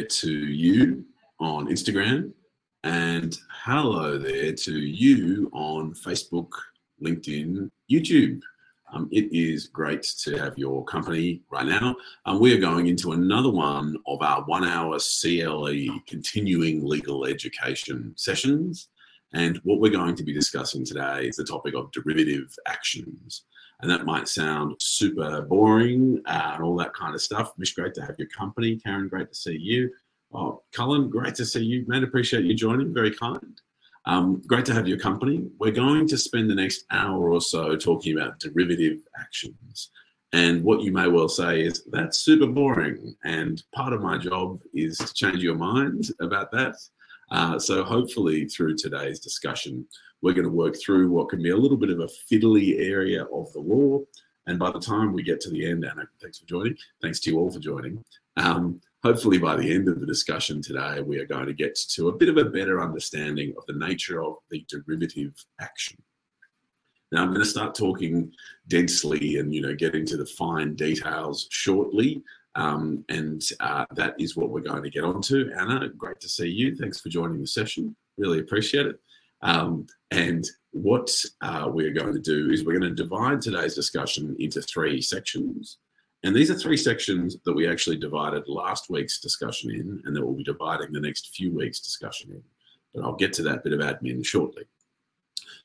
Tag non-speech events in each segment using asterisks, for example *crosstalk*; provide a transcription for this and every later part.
there to you on Instagram, and hello there to you on Facebook, LinkedIn, YouTube. Um, it is great to have your company right now. Um, we are going into another one of our one hour CLE continuing legal education sessions. And what we're going to be discussing today is the topic of derivative actions. And that might sound super boring uh, and all that kind of stuff. Mish, great to have your company. Karen, great to see you. Oh, Cullen, great to see you. Man, appreciate you joining. Very kind. Um, great to have your company. We're going to spend the next hour or so talking about derivative actions. And what you may well say is that's super boring. And part of my job is to change your mind about that. Uh, so hopefully through today's discussion, we're going to work through what can be a little bit of a fiddly area of the law. And by the time we get to the end, Anna, thanks for joining. Thanks to you all for joining. Um, hopefully by the end of the discussion today, we are going to get to a bit of a better understanding of the nature of the derivative action. Now, I'm going to start talking densely and you know get into the fine details shortly, um, and uh, that is what we're going to get onto. Anna, great to see you. Thanks for joining the session. Really appreciate it. Um, and what uh, we're going to do is we're going to divide today's discussion into three sections. And these are three sections that we actually divided last week's discussion in, and that we'll be dividing the next few weeks' discussion in. But I'll get to that bit of admin shortly.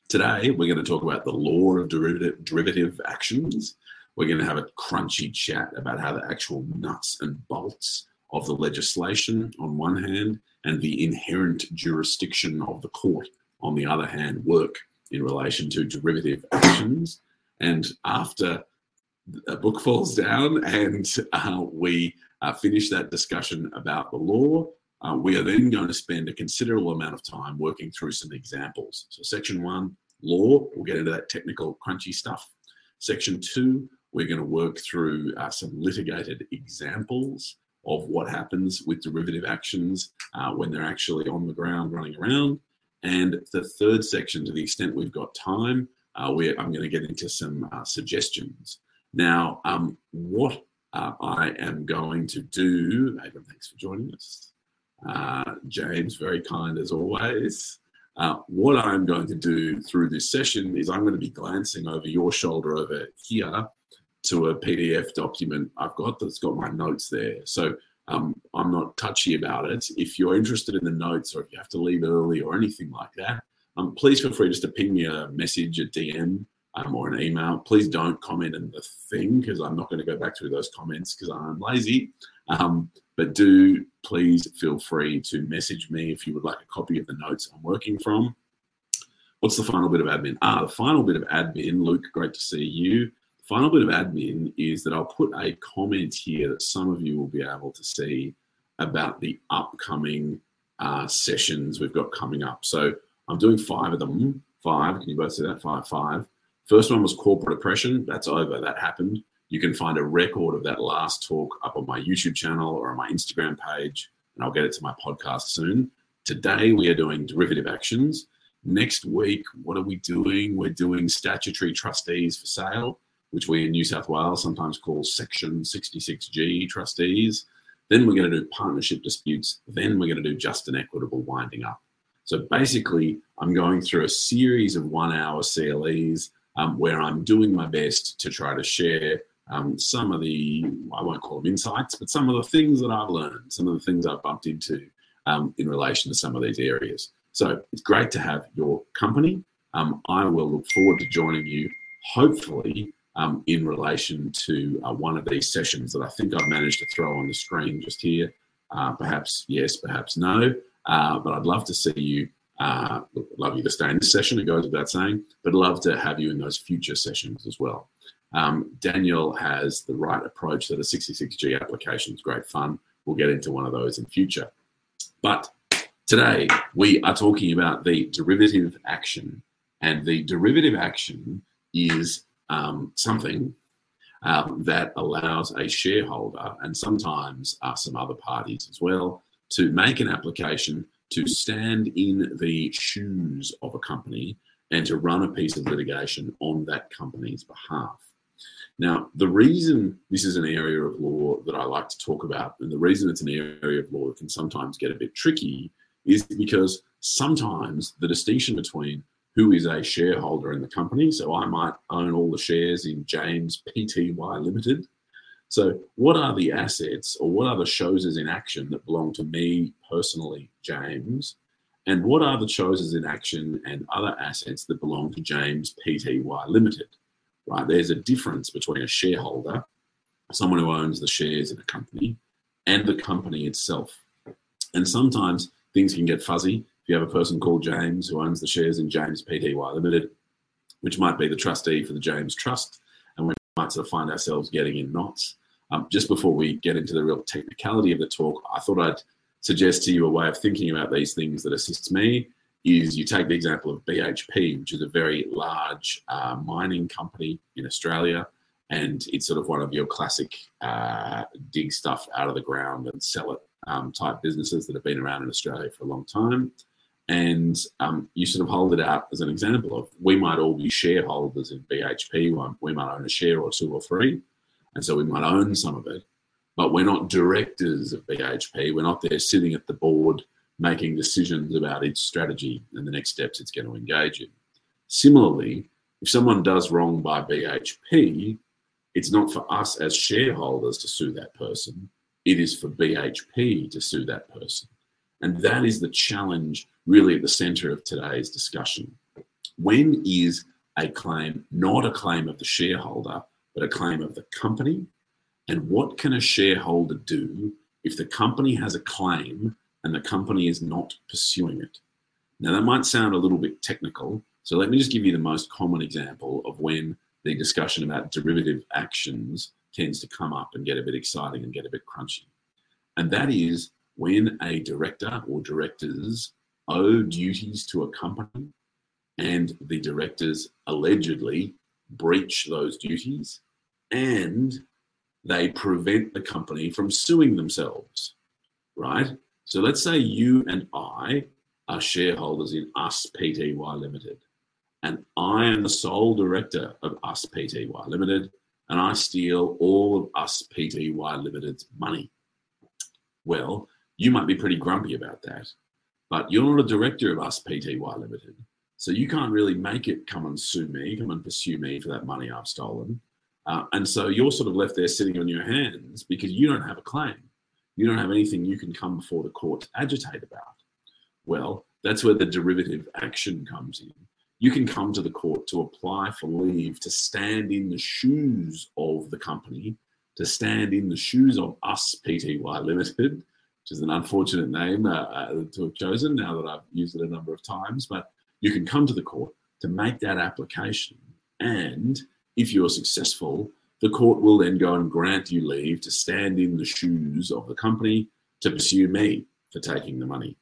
Today, we're going to talk about the law of derivative, derivative actions. We're going to have a crunchy chat about how the actual nuts and bolts of the legislation, on one hand, and the inherent jurisdiction of the court, on the other hand, work in relation to derivative actions. And after a book falls down and uh, we uh, finish that discussion about the law. Uh, we are then going to spend a considerable amount of time working through some examples. So, section one, law, we'll get into that technical, crunchy stuff. Section two, we're going to work through uh, some litigated examples of what happens with derivative actions uh, when they're actually on the ground running around. And the third section, to the extent we've got time, uh, I'm going to get into some suggestions. Now, um, what uh, I am going to do, Abram, thanks for joining us. Uh, James, very kind as always. Uh, what I'm going to do through this session is I'm going to be glancing over your shoulder over here to a PDF document I've got that's got my notes there. So um, I'm not touchy about it. If you're interested in the notes or if you have to leave early or anything like that, um, please feel free just to ping me a message, a DM, um, or an email. Please don't comment in the thing because I'm not going to go back through those comments because I'm lazy. Um, but do please feel free to message me if you would like a copy of the notes I'm working from. What's the final bit of admin? Ah, the final bit of admin, Luke, great to see you. Final bit of admin is that I'll put a comment here that some of you will be able to see about the upcoming uh, sessions we've got coming up. So I'm doing five of them. Five, can you both see that? Five, five. First one was corporate oppression. That's over. That happened. You can find a record of that last talk up on my YouTube channel or on my Instagram page, and I'll get it to my podcast soon. Today, we are doing derivative actions. Next week, what are we doing? We're doing statutory trustees for sale, which we in New South Wales sometimes call Section 66G trustees. Then we're going to do partnership disputes. Then we're going to do just and equitable winding up. So basically, I'm going through a series of one hour CLEs um, where I'm doing my best to try to share um, some of the, I won't call them insights, but some of the things that I've learned, some of the things I've bumped into um, in relation to some of these areas. So it's great to have your company. Um, I will look forward to joining you, hopefully, um, in relation to uh, one of these sessions that I think I've managed to throw on the screen just here. Uh, perhaps yes, perhaps no. Uh, but I'd love to see you uh, love you to stay in this session, it goes without saying, but love to have you in those future sessions as well. Um, Daniel has the right approach to the 66G application. It's great fun. We'll get into one of those in future. But today we are talking about the derivative action. And the derivative action is um, something um, that allows a shareholder and sometimes uh, some other parties as well to make an application to stand in the shoes of a company and to run a piece of litigation on that company's behalf. Now, the reason this is an area of law that I like to talk about, and the reason it's an area of law that can sometimes get a bit tricky, is because sometimes the distinction between who is a shareholder in the company, so I might own all the shares in James Pty Limited. So, what are the assets or what are the choses in action that belong to me personally, James? And what are the choses in action and other assets that belong to James Pty Limited? right? There's a difference between a shareholder, someone who owns the shares in a company, and the company itself. And sometimes things can get fuzzy. You have a person called James who owns the shares in James Pty Limited, which might be the trustee for the James Trust, and we might sort of find ourselves getting in knots. Um, just before we get into the real technicality of the talk, I thought I'd suggest to you a way of thinking about these things that assists me is you take the example of BHP, which is a very large uh, mining company in Australia, and it's sort of one of your classic uh, dig stuff out of the ground and sell it um, type businesses that have been around in Australia for a long time. And um, you sort of hold it out as an example of we might all be shareholders in BHP, we might own a share or two or three, and so we might own some of it, but we're not directors of BHP. We're not there sitting at the board making decisions about its strategy and the next steps it's going to engage in. Similarly, if someone does wrong by BHP, it's not for us as shareholders to sue that person. It is for BHP to sue that person. And that is the challenge really at the center of today's discussion. When is a claim not a claim of the shareholder, but a claim of the company? And what can a shareholder do if the company has a claim and the company is not pursuing it. Now, that might sound a little bit technical. So, let me just give you the most common example of when the discussion about derivative actions tends to come up and get a bit exciting and get a bit crunchy. And that is when a director or directors owe duties to a company and the directors allegedly breach those duties and they prevent the company from suing themselves, right? So let's say you and I are shareholders in Us Pty Limited, and I am the sole director of Us Pty Limited, and I steal all of Us Pty Limited's money. Well, you might be pretty grumpy about that, but you're not a director of Us Pty Limited. So you can't really make it come and sue me, come and pursue me for that money I've stolen. Uh, and so you're sort of left there sitting on your hands because you don't have a claim you don't have anything you can come before the court to agitate about. Well, that's where the derivative action comes in. You can come to the court to apply for leave to stand in the shoes of the company, to stand in the shoes of us, Pty Limited, which is an unfortunate name uh, uh, to have chosen now that I've used it a number of times. But you can come to the court to make that application. And if you're successful, the court will then go and grant you leave to stand in the shoes of the company to pursue me for taking the money.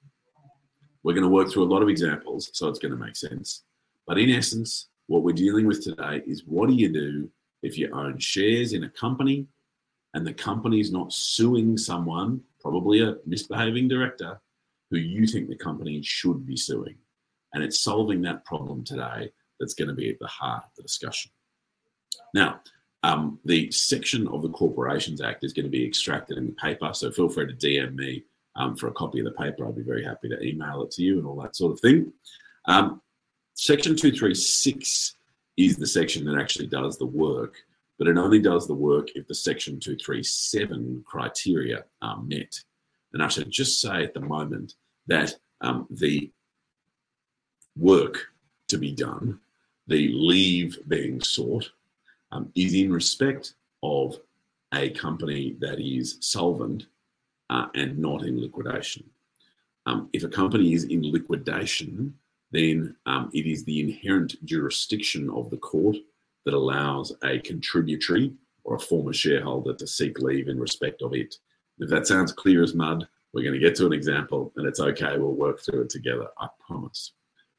We're going to work through a lot of examples, so it's going to make sense. But in essence, what we're dealing with today is what do you do if you own shares in a company and the company is not suing someone, probably a misbehaving director, who you think the company should be suing? And it's solving that problem today that's going to be at the heart of the discussion. Now, um, the section of the Corporations Act is going to be extracted in the paper, so feel free to DM me um, for a copy of the paper. I'd be very happy to email it to you and all that sort of thing. Um, section 236 is the section that actually does the work, but it only does the work if the Section 237 criteria are met. And I should just say at the moment that um, the work to be done, the leave being sought, um, is in respect of a company that is solvent uh, and not in liquidation. Um, if a company is in liquidation, then um, it is the inherent jurisdiction of the court that allows a contributory or a former shareholder to seek leave in respect of it. If that sounds clear as mud, we're going to get to an example and it's okay. We'll work through it together, I promise.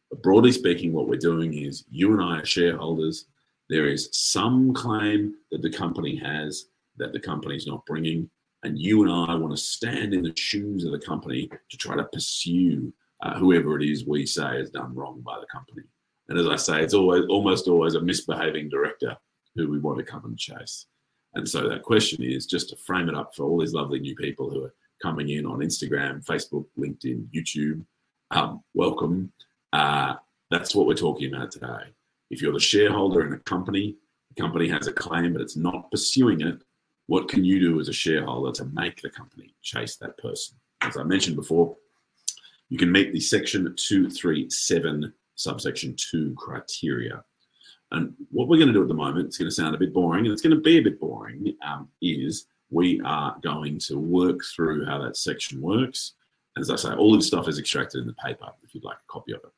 But broadly speaking, what we're doing is you and I are shareholders there is some claim that the company has that the company is not bringing, and you and I want to stand in the shoes of the company to try to pursue uh, whoever it is we say has done wrong by the company. And as I say, it's always almost always a misbehaving director who we want to come and chase. And so that question is just to frame it up for all these lovely new people who are coming in on Instagram, Facebook, LinkedIn, YouTube. Um, welcome. Uh, that's what we're talking about today. If you're the shareholder in a company, the company has a claim, but it's not pursuing it, what can you do as a shareholder to make the company chase that person? As I mentioned before, you can meet the section 237 subsection 2 criteria. And what we're going to do at the moment, it's going to sound a bit boring and it's going to be a bit boring, um, is we are going to work through how that section works. As I say, all of this stuff is extracted in the paper if you'd like a copy of it.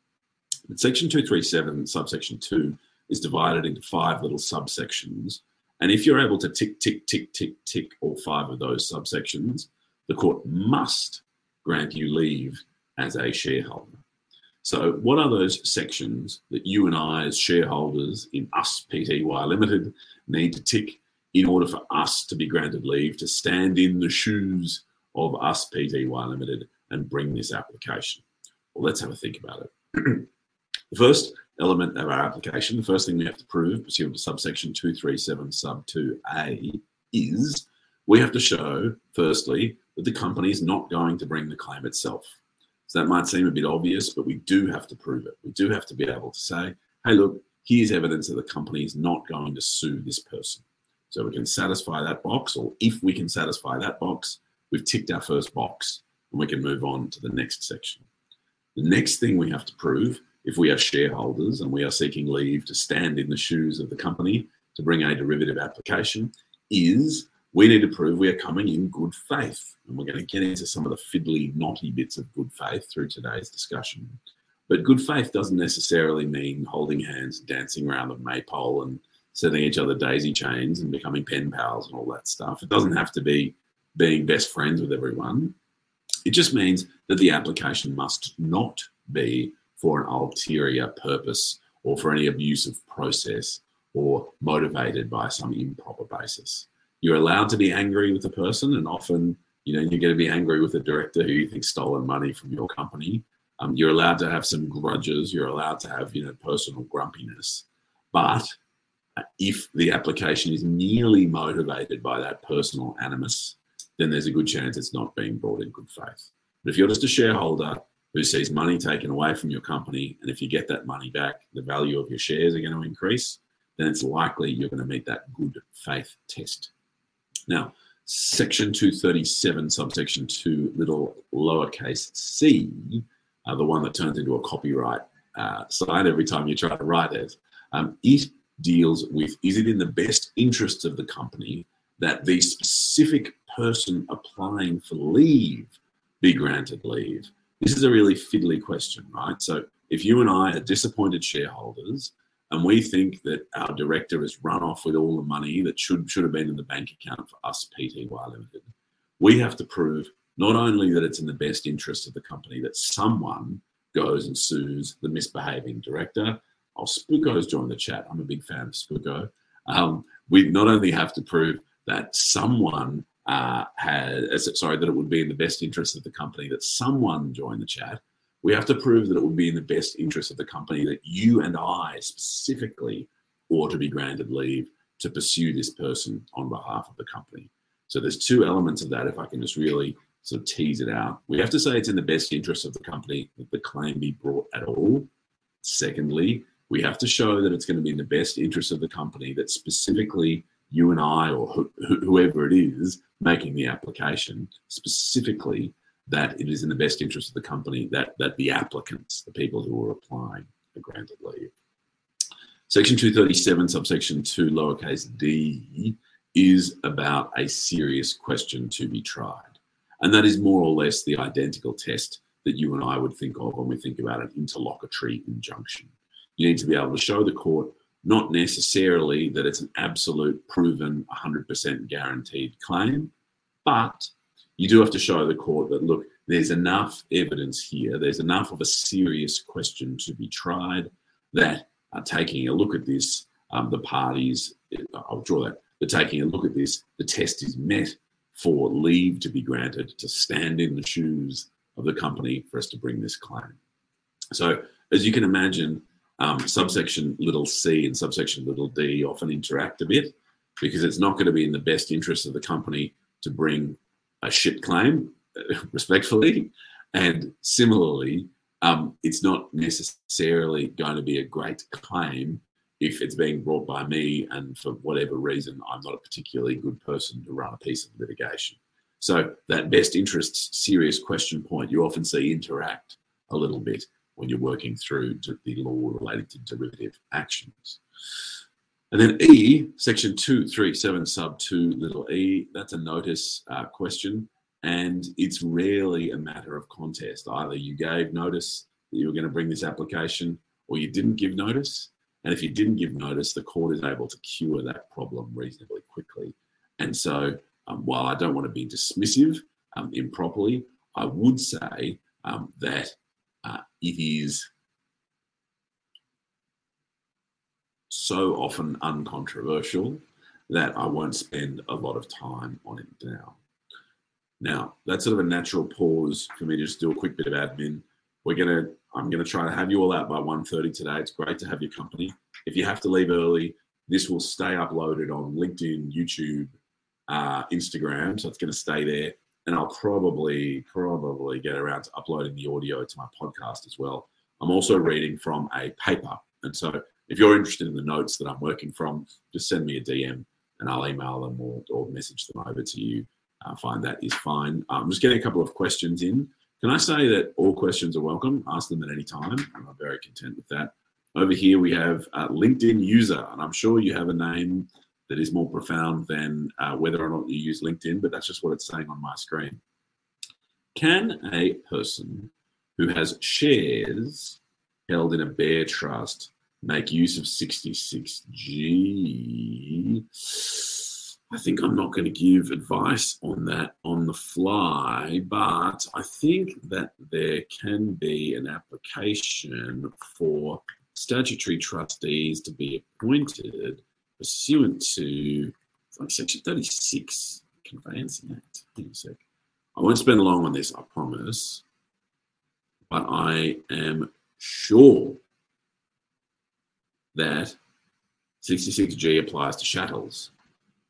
But section 237, subsection 2, is divided into five little subsections. And if you're able to tick, tick, tick, tick, tick all five of those subsections, the court must grant you leave as a shareholder. So, what are those sections that you and I, as shareholders in Us Pty Limited, need to tick in order for us to be granted leave to stand in the shoes of Us Pty Limited and bring this application? Well, let's have a think about it. *clears throat* the first element of our application, the first thing we have to prove pursuant to subsection 237 sub 2a is we have to show, firstly, that the company is not going to bring the claim itself. So that might seem a bit obvious, but we do have to prove it. We do have to be able to say, hey, look, here's evidence that the company is not going to sue this person. So we can satisfy that box, or if we can satisfy that box, we've ticked our first box and we can move on to the next section. The next thing we have to prove, if we are shareholders and we are seeking leave to stand in the shoes of the company to bring a derivative application, is we need to prove we are coming in good faith. And we're going to get into some of the fiddly, knotty bits of good faith through today's discussion. But good faith doesn't necessarily mean holding hands, dancing around the maypole, and sending each other daisy chains and becoming pen pals and all that stuff. It doesn't have to be being best friends with everyone. It just means that the application must not be for an ulterior purpose or for any abusive process or motivated by some improper basis you're allowed to be angry with a person, and often, you know, you're going to be angry with a director who you think stolen money from your company. Um, you're allowed to have some grudges. You're allowed to have, you know, personal grumpiness. But if the application is merely motivated by that personal animus, then there's a good chance it's not being brought in good faith. But if you're just a shareholder who sees money taken away from your company, and if you get that money back, the value of your shares are going to increase, then it's likely you're going to meet that good faith test. Now, section 237, subsection 2, little lowercase c, uh, the one that turns into a copyright uh, sign every time you try to write it, um, it deals with is it in the best interests of the company that the specific person applying for leave be granted leave? This is a really fiddly question, right? So if you and I are disappointed shareholders and we think that our director has run off with all the money that should should have been in the bank account for us Pty Limited. We have to prove not only that it's in the best interest of the company that someone goes and sues the misbehaving director. Oh, Spooko's joined the chat. I'm a big fan of Spooko. Um, we not only have to prove that someone uh, has, sorry, that it would be in the best interest of the company that someone joined the chat, we have to prove that it would be in the best interest of the company that you and I specifically ought to be granted leave to pursue this person on behalf of the company. So there's two elements of that. If I can just really sort of tease it out, we have to say it's in the best interest of the company that the claim be brought at all. Secondly, we have to show that it's going to be in the best interest of the company that specifically you and I or wh- whoever it is making the application specifically that it is in the best interest of the company that, that the applicants, the people who are applying, are granted leave. Section 237, subsection 2, lowercase d, is about a serious question to be tried. And that is more or less the identical test that you and I would think of when we think about an interlocutory injunction. You need to be able to show the court not necessarily that it's an absolute proven 100% guaranteed claim, but you do have to show the court that look, there's enough evidence here, there's enough of a serious question to be tried that uh, taking a look at this, um, the parties, I'll draw that, but taking a look at this, the test is met for leave to be granted to stand in the shoes of the company for us to bring this claim. So, as you can imagine, um, subsection little c and subsection little d often interact a bit because it's not going to be in the best interest of the company to bring a shit claim, *laughs* respectfully. And similarly, um, it's not necessarily going to be a great claim if it's being brought by me and for whatever reason I'm not a particularly good person to run a piece of litigation. So that best interests serious question point you often see interact a little bit when you're working through the law related to derivative actions. And then E, section 237 sub 2 little e, that's a notice uh, question. And it's rarely a matter of contest. Either you gave notice that you were going to bring this application or you didn't give notice. And if you didn't give notice, the court is able to cure that problem reasonably quickly. And so, um, while I don't want to be dismissive um, improperly, I would say um, that uh, it is so often uncontroversial that I won't spend a lot of time on it now. Now, that's sort of a natural pause for me to just do a quick bit of admin. We're gonna, I'm gonna try to have you all out by 1.30 today. It's great to have your company. If you have to leave early, this will stay uploaded on LinkedIn, YouTube, uh, Instagram. So it's gonna stay there. And I'll probably, probably get around to uploading the audio to my podcast as well. I'm also reading from a paper. And so if you're interested in the notes that I'm working from, just send me a DM and I'll email them or, or message them over to you. I find that is fine. I'm just getting a couple of questions in. Can I say that all questions are welcome? Ask them at any time. I'm very content with that. Over here, we have a LinkedIn user, and I'm sure you have a name that is more profound than uh, whether or not you use LinkedIn, but that's just what it's saying on my screen. Can a person who has shares held in a bare trust make use of 66G. I think I'm not going to give advice on that on the fly, but I think that there can be an application for statutory trustees to be appointed pursuant to like section 36 Conveyancing Act. I won't spend long on this, I promise, but I am sure that 66G applies to chattels.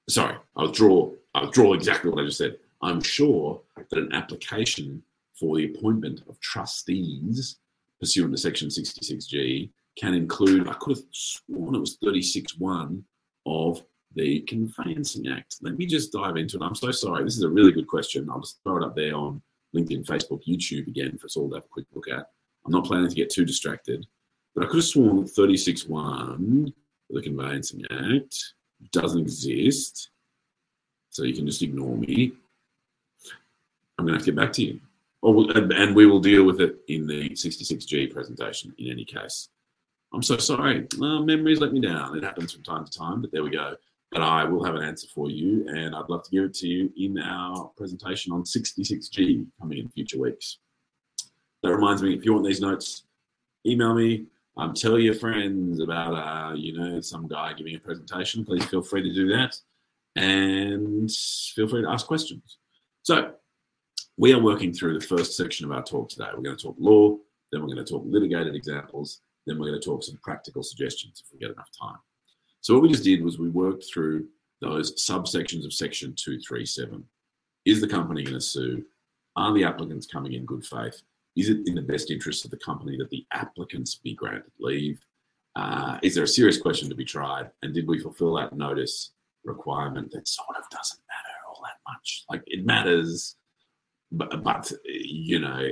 Sorry, I'll draw, I'll draw exactly what I just said. I'm sure that an application for the appointment of trustees pursuant to section 66G can include, I could have sworn it was 36.1 of the Conveyancing Act. Let me just dive into it. I'm so sorry. This is a really good question. I'll just throw it up there on LinkedIn, Facebook, YouTube again for us all to have a quick look at. I'm not planning to get too distracted. But I could have sworn 36.1 the Conveyancing Act doesn't exist. So you can just ignore me. I'm going to have to get back to you. Or, and we will deal with it in the 66G presentation in any case. I'm so sorry. Uh, memories let me down. It happens from time to time, but there we go. But I will have an answer for you, and I'd love to give it to you in our presentation on 66G coming in future weeks. That reminds me, if you want these notes, email me um, tell your friends about, uh, you know, some guy giving a presentation. Please feel free to do that, and feel free to ask questions. So, we are working through the first section of our talk today. We're going to talk law, then we're going to talk litigated examples, then we're going to talk some practical suggestions if we get enough time. So, what we just did was we worked through those subsections of section 237. Is the company going to sue? Are the applicants coming in good faith? Is it in the best interest of the company that the applicants be granted leave? Uh, is there a serious question to be tried? And did we fulfill that notice requirement that sort of doesn't matter all that much? Like it matters, but, but you know,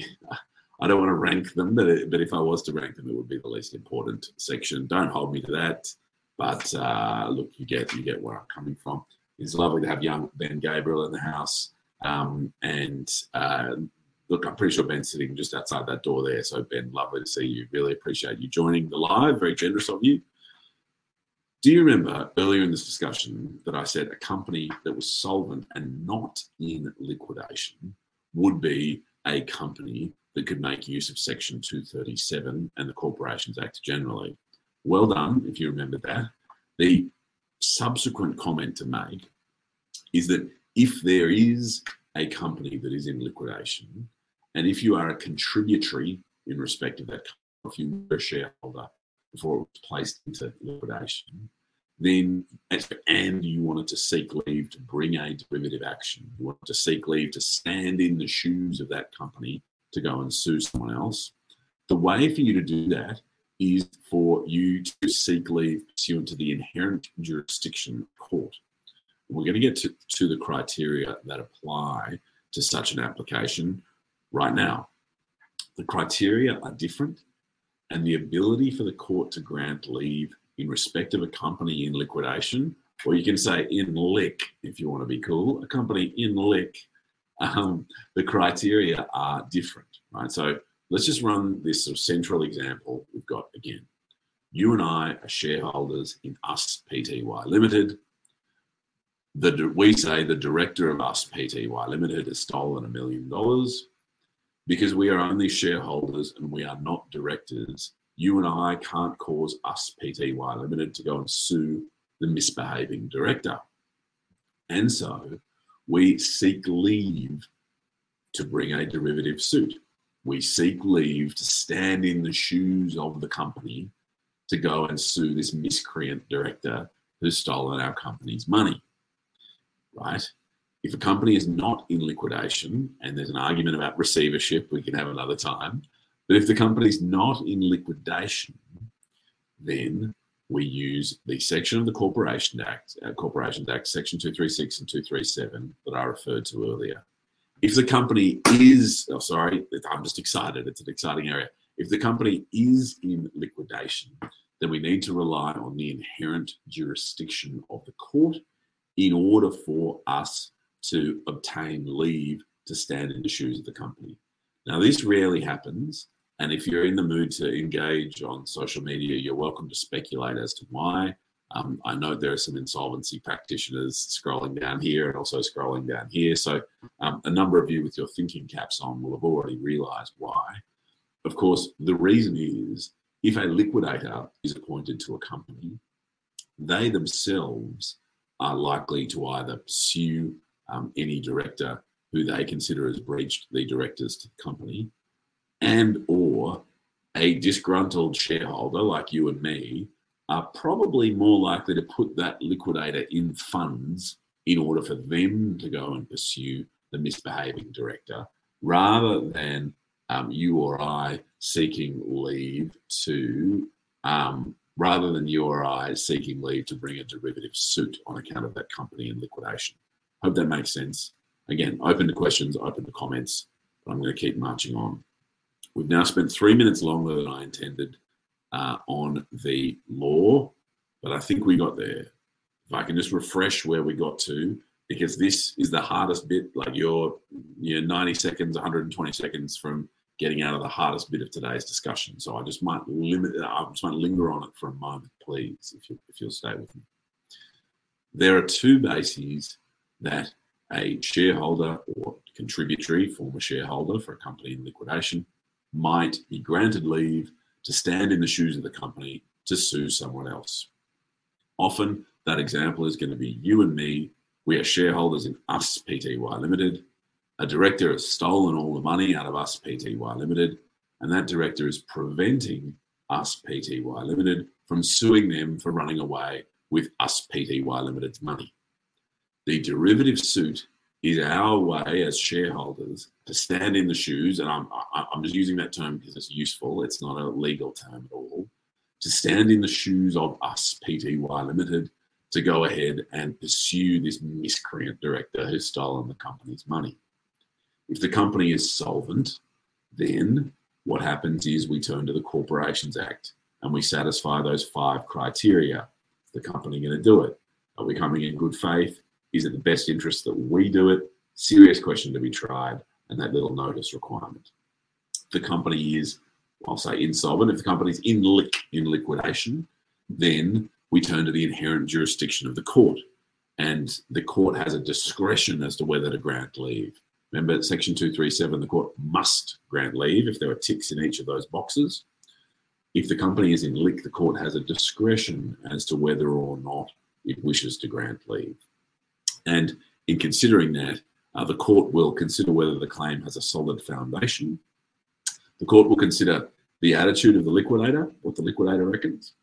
*laughs* I don't want to rank them, but, but if I was to rank them, it would be the least important section. Don't hold me to that. But uh, look, you get you get where I'm coming from. It's lovely to have young Ben Gabriel in the house, um, and uh, look, I'm pretty sure Ben's sitting just outside that door there. So, Ben, lovely to see you. Really appreciate you joining the live. Very generous of you. Do you remember earlier in this discussion that I said a company that was solvent and not in liquidation would be a company that could make use of Section 237 and the Corporations Act generally? Well done, if you remember that. The subsequent comment to make is that if there is a company that is in liquidation, and if you are a contributory in respect of that if you were a shareholder before it was placed into liquidation, then and you wanted to seek leave to bring a derivative action, you wanted to seek leave to stand in the shoes of that company to go and sue someone else. The way for you to do that is for you to seek leave pursuant to the inherent jurisdiction court. We're going to get to, to the criteria that apply to such an application right now. The criteria are different, and the ability for the court to grant leave in respect of a company in liquidation, or you can say in lick if you want to be cool, a company in lick, um, the criteria are different, right? So let's just run this sort of central example we've got again. You and I are shareholders in Us Pty Limited. The, we say the director of Us Pty Limited has stolen a million dollars because we are only shareholders and we are not directors you and I can't cause us Pty Limited to go and sue the misbehaving director. And so we seek leave to bring a derivative suit. We seek leave to stand in the shoes of the company to go and sue this miscreant director who's stolen our company's money. Right? If a company is not in liquidation and there's an argument about receivership, we can have another time. But if the company is not in liquidation, then we use the section of the Corporation Act, uh, Corporations Act, Section 236 and 237 that I referred to earlier. If the company is, oh, sorry, I'm just excited, it's an exciting area. If the company is in liquidation, then we need to rely on the inherent jurisdiction of the court in order for us to obtain leave to stand in the shoes of the company. Now, this rarely happens, and if you're in the mood to engage on social media, you're welcome to speculate as to why. Um, I know there are some insolvency practitioners scrolling down here and also scrolling down here. So, um, a number of you with your thinking caps on will have already realized why. Of course, the reason is if a liquidator is appointed to a company, they themselves are likely to either pursue um, any director who they consider has breached the directors company and or a disgruntled shareholder like you and me are probably more likely to put that liquidator in funds in order for them to go and pursue the misbehaving director rather than um, you or I seeking leave to, um, rather than you or I seeking leave to bring a derivative suit on account of that company in liquidation. Hope that makes sense. Again, open to questions, open to comments, but I'm going to keep marching on. We've now spent three minutes longer than I intended uh, on the law, but I think we got there. If I can just refresh where we got to, because this is the hardest bit. Like you're, you're 90 seconds, 120 seconds from getting out of the hardest bit of today's discussion. So I just might limit. I just might linger on it for a moment, please, if you if you'll stay with me. There are two bases that a shareholder or contributory former shareholder for a company in liquidation might be granted leave to stand in the shoes of the company to sue someone else. Often, that example is going to be you and me. We are shareholders in Us Pty Limited. A director has stolen all the money out of Us Pty Limited, and that director is preventing Us Pty Limited from suing them for running away with Us Pty Limited's money. The derivative suit is our way as shareholders to stand in the shoes, and I'm I'm just using that term because it's useful. It's not a legal term at all. To stand in the shoes of us, Pty Limited, to go ahead and pursue this miscreant director who's stolen the company's money. If the company is solvent, then what happens is we turn to the Corporations Act and we satisfy those five criteria. Is the company going to do it? Are we coming in good faith? Is it the best interest that we do it? Serious question to be tried, and that little notice requirement. The company is, I'll say insolvent. If the company's in lick in liquidation, then we turn to the inherent jurisdiction of the court, and the court has a discretion as to whether to grant leave. Remember, Section 237, the court must grant leave if there are ticks in each of those boxes. If the company is in lick, the court has a discretion as to whether or not it wishes to grant leave. And in considering that, uh, the court will consider whether the claim has a solid foundation. The court will consider the attitude of the liquidator, what the liquidator reckons,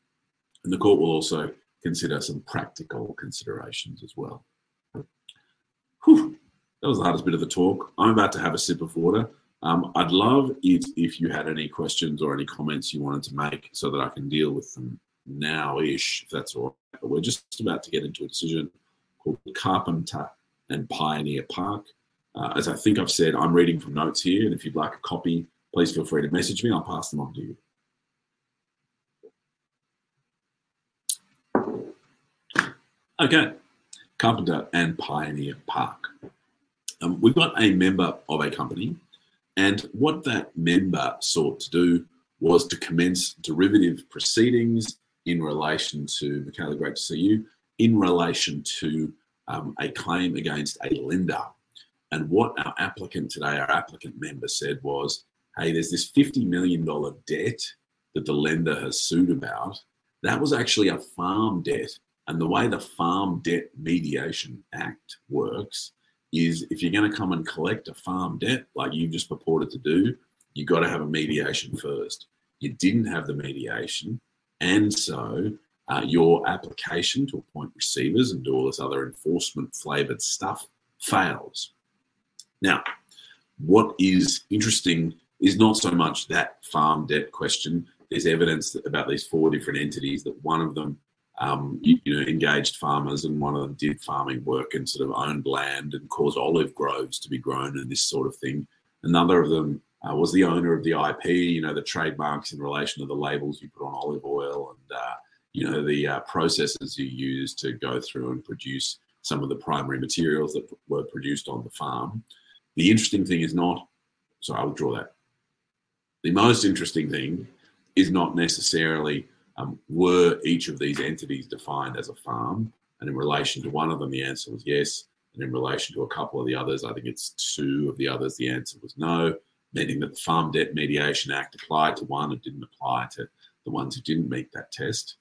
and the court will also consider some practical considerations as well. Whew, that was the hardest bit of the talk. I'm about to have a sip of water. Um, I'd love it if you had any questions or any comments you wanted to make so that I can deal with them now ish, if that's all right. But we're just about to get into a decision called Carpenter and Pioneer Park. Uh, as I think I've said, I'm reading from notes here, and if you'd like a copy, please feel free to message me. I'll pass them on to you. Okay, Carpenter and Pioneer Park. Um, we've got a member of a company, and what that member sought to do was to commence derivative proceedings in relation to, Michaela, great to see you, in relation to um, a claim against a lender. And what our applicant today, our applicant member said was, hey, there's this $50 million debt that the lender has sued about. That was actually a farm debt and the way the Farm Debt Mediation Act works is if you're going to come and collect a farm debt like you've just purported to do, you've got to have a mediation first. You didn't have the mediation. And so uh, your application to appoint receivers and do all this other enforcement flavored stuff fails. Now, what is interesting is not so much that farm debt question. There's evidence about these four different entities that one of them um, you, you, know, engaged farmers, and one of them did farming work and sort of owned land and caused olive groves to be grown and this sort of thing. Another of them uh, was the owner of the IP, you know, the trademarks in relation to the labels you put on olive oil and, uh, you know, the uh, processes you use to go through and produce some of the primary materials that were produced on the farm. The interesting thing is not, so I'll draw that. The most interesting thing is not necessarily um, were each of these entities defined as a farm? And in relation to one of them, the answer was yes. And in relation to a couple of the others, I think it's two of the others, the answer was no, meaning that the Farm Debt Mediation Act applied to one and didn't apply to the ones who didn't meet that test.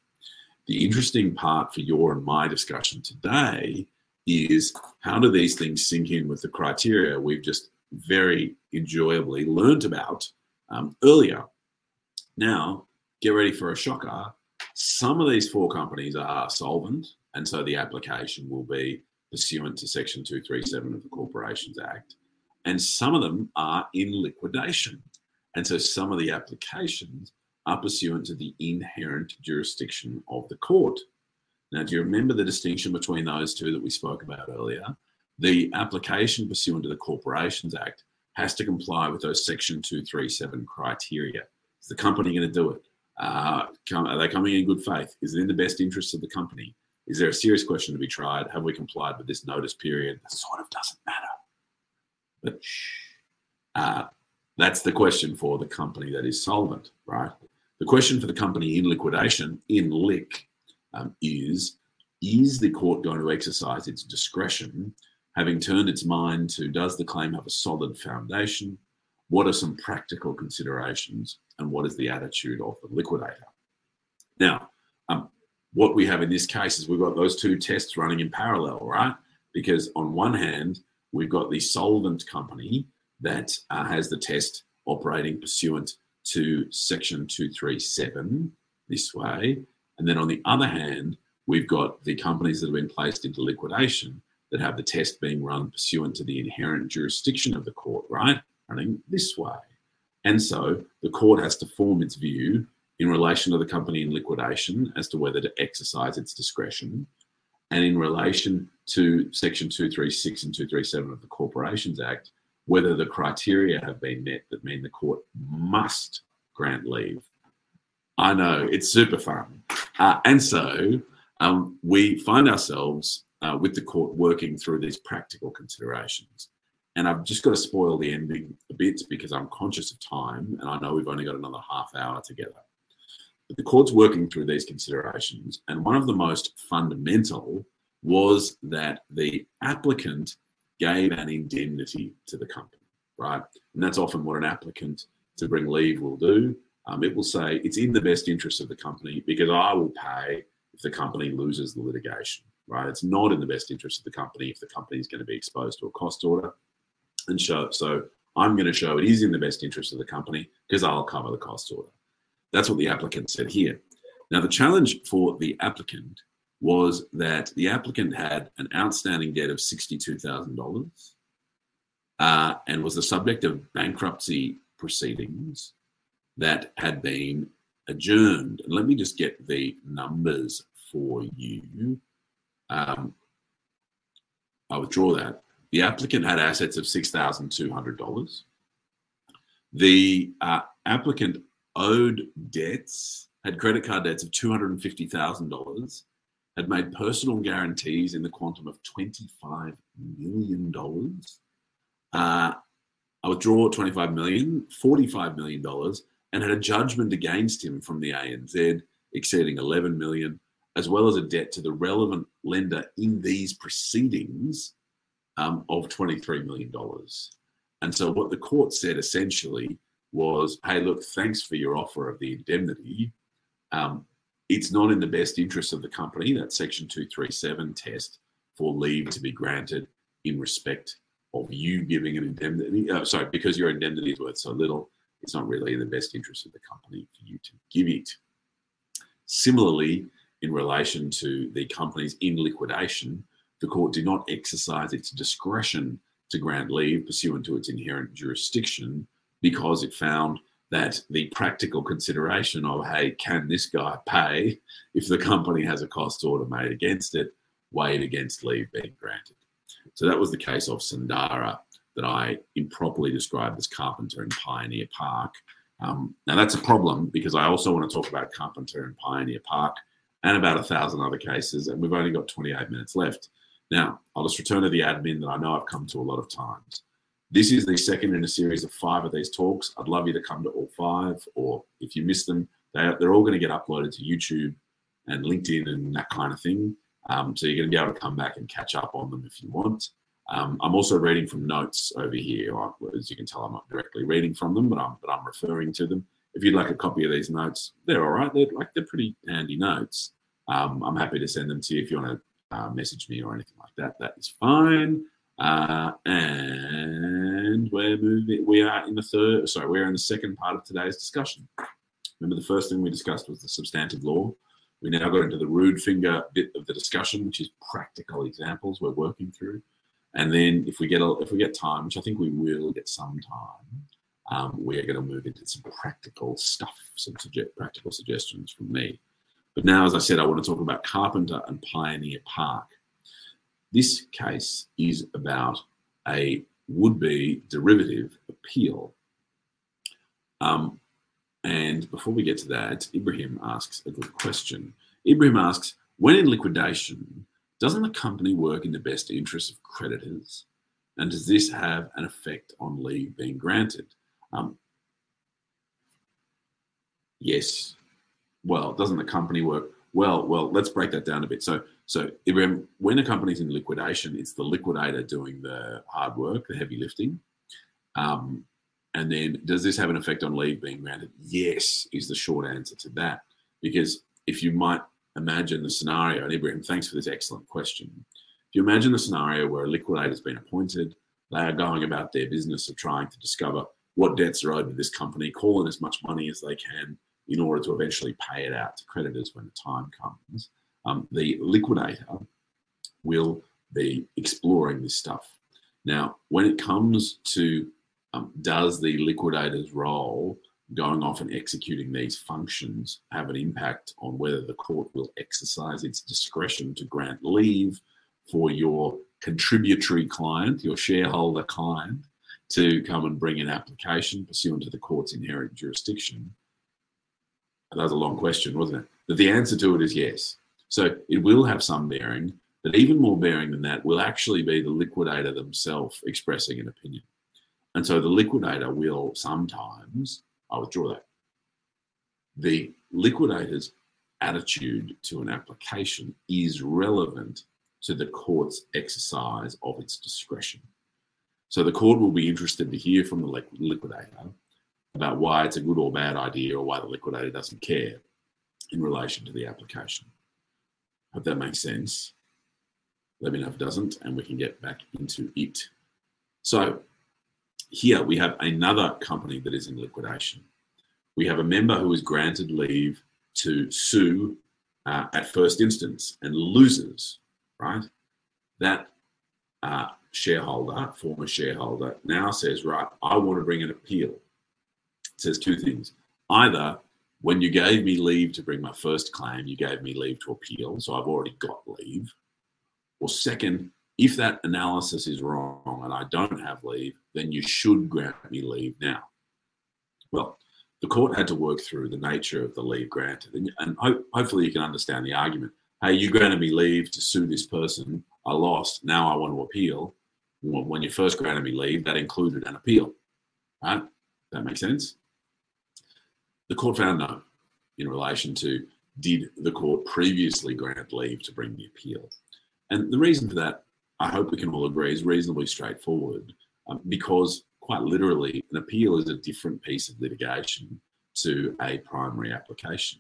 The interesting part for your and my discussion today is how do these things sink in with the criteria we've just very enjoyably learned about um, earlier. Now, get ready for a shocker. Some of these four companies are solvent, and so the application will be pursuant to Section 237 of the Corporations Act. And some of them are in liquidation. And so some of the applications are pursuant to the inherent jurisdiction of the court. Now, do you remember the distinction between those two that we spoke about earlier? The application pursuant to the Corporations Act has to comply with those Section 237 criteria. Is the company going to do it? Uh, are they coming in good faith? Is it in the best interest of the company? Is there a serious question to be tried? Have we complied with this notice period? That sort of doesn't matter. But uh, that's the question for the company that is solvent, right? The question for the company in liquidation, in LIC, um, is is the court going to exercise its discretion, having turned its mind to does the claim have a solid foundation? What are some practical considerations? and what is the attitude of the liquidator. Now, um, what we have in this case is we've got those two tests running in parallel, right? Because on one hand, we've got the solvent company that uh, has the test operating pursuant to section 237 this way. And then on the other hand, we've got the companies that have been placed into liquidation that have the test being run pursuant to the inherent jurisdiction of the court, right? Running this way. And so the court has to form its view in relation to the company in liquidation as to whether to exercise its discretion. And in relation to Section 236 and 237 of the Corporations Act, whether the criteria have been met that mean the court must grant leave. I know it's super fun. Uh, and so um, we find ourselves uh, with the court working through these practical considerations. And I've just got to spoil the ending a bit because I'm conscious of time and I know we've only got another half hour together. But the court's working through these considerations. And one of the most fundamental was that the applicant gave an indemnity to the company, right? And that's often what an applicant to bring leave will do. Um, it will say, it's in the best interest of the company because I will pay if the company loses the litigation, right? It's not in the best interest of the company if the company is going to be exposed to a cost order and show. So I'm going to show it is in the best interest of the company because I'll cover the cost order. That's what the applicant said here. Now, the challenge for the applicant was that the applicant had an outstanding debt of $62,000 uh, and was the subject of bankruptcy proceedings that had been adjourned. And let me just get the numbers for you. Um, I withdraw that. The applicant had assets of $6,200. The uh, applicant owed debts, had credit card debts of $250,000, had made personal guarantees in the quantum of $25 million. Uh, I withdraw $25 million, $45 million, and had a judgment against him from the ANZ exceeding 11 million, as well as a debt to the relevant lender in these proceedings um, of $23 million. And so what the court said essentially was, hey, look, thanks for your offer of the indemnity. Um, it's not in the best interest of the company, that Section 237 test, for leave to be granted in respect of you giving an indemnity. Uh, sorry, because your indemnity is worth so little, it's not really in the best interest of the company for you to give it. Similarly, in relation to the companies in liquidation, the court did not exercise its discretion to grant leave pursuant to its inherent jurisdiction because it found that the practical consideration of, hey, can this guy pay if the company has a cost order made against it, weighed against leave being granted. So that was the case of Sundara that I improperly described as Carpenter and Pioneer Park. Um, now that's a problem because I also want to talk about Carpenter and Pioneer Park and about a thousand other cases, and we've only got 28 minutes left. Now, I'll just return to the admin that I know I've come to a lot of times. This is the second in a series of five of these talks. I'd love you to come to all five, or if you miss them, they, they're all going to get uploaded to YouTube and LinkedIn and that kind of thing. Um, so you're going to be able to come back and catch up on them if you want. Um, I'm also reading from notes over here. As you can tell, I'm not directly reading from them, but I'm but I'm referring to them. If you'd like a copy of these notes, they're all right. They're like they're pretty handy notes. Um, I'm happy to send them to you if you want to uh, message me or anything like that. That is fine. Uh, and we're moving. We are in the third. Sorry, we're in the second part of today's discussion. Remember, the first thing we discussed was the substantive law. We now got into the rude finger bit of the discussion, which is practical examples we're working through. And then if we get a, if we get time, which I think we will get some time, um, we are going to move into some practical stuff, some suge- practical suggestions from me. But now, as I said, I want to talk about Carpenter and Pioneer Park. This case is about a would-be derivative appeal. Um, and before we get to that, Ibrahim asks a good question. Ibrahim asks, when in liquidation, doesn't the company work in the best interest of creditors? And does this have an effect on leave being granted? Um, yes. Well, doesn't the company work? Well, well, let's break that down a bit. So, so Ibrahim, when a company's in liquidation, it's the liquidator doing the hard work, the heavy lifting. Um, and then, does this have an effect on leave being granted? Yes, is the short answer to that. Because if you might imagine the scenario, and Ibrahim, thanks for this excellent question. If you imagine the scenario where a liquidator has been appointed, they are going about their business of trying to discover what debts are owed to this company, calling as much money as they can in order to eventually pay it out to creditors when the time comes. Um, the liquidator will be exploring this stuff. Now, when it comes to um, does the liquidator's role going off and executing these functions have an impact on whether the court will exercise its discretion to grant leave for your contributory client, your shareholder client, to come and bring an application pursuant to the court's inherent jurisdiction? That was a long question, wasn't it? But the answer to it is yes. So it will have some bearing, but even more bearing than that will actually be the liquidator themselves expressing an opinion. And so the liquidator will sometimes I withdraw that. The liquidator's attitude to an application is relevant to the court's exercise of its discretion. So the court will be interested to hear from the liquidator about why it's a good or bad idea or why the liquidator doesn't care in relation to the application. Hope that makes sense. Let me know if it doesn't, and we can get back into it. So here we have another company that is in liquidation. we have a member who is granted leave to sue uh, at first instance and loses, right? That uh, shareholder, former shareholder, now says, right, I want to bring an appeal. Says two things. Either when you gave me leave to bring my first claim, you gave me leave to appeal, so I've already got leave. Or second, if that analysis is wrong and I don't have leave, then you should grant me leave now. Well, the court had to work through the nature of the leave granted, and, and ho- hopefully you can understand the argument. Hey, you granted me leave to sue this person. I lost. Now I want to appeal. When you first granted me leave, that included an appeal. Right? That makes sense. The court found no in relation to did the court previously grant leave to bring the appeal. And the reason for that, I hope we can all agree, is reasonably straightforward um, because quite literally, an appeal is a different piece of litigation to a primary application.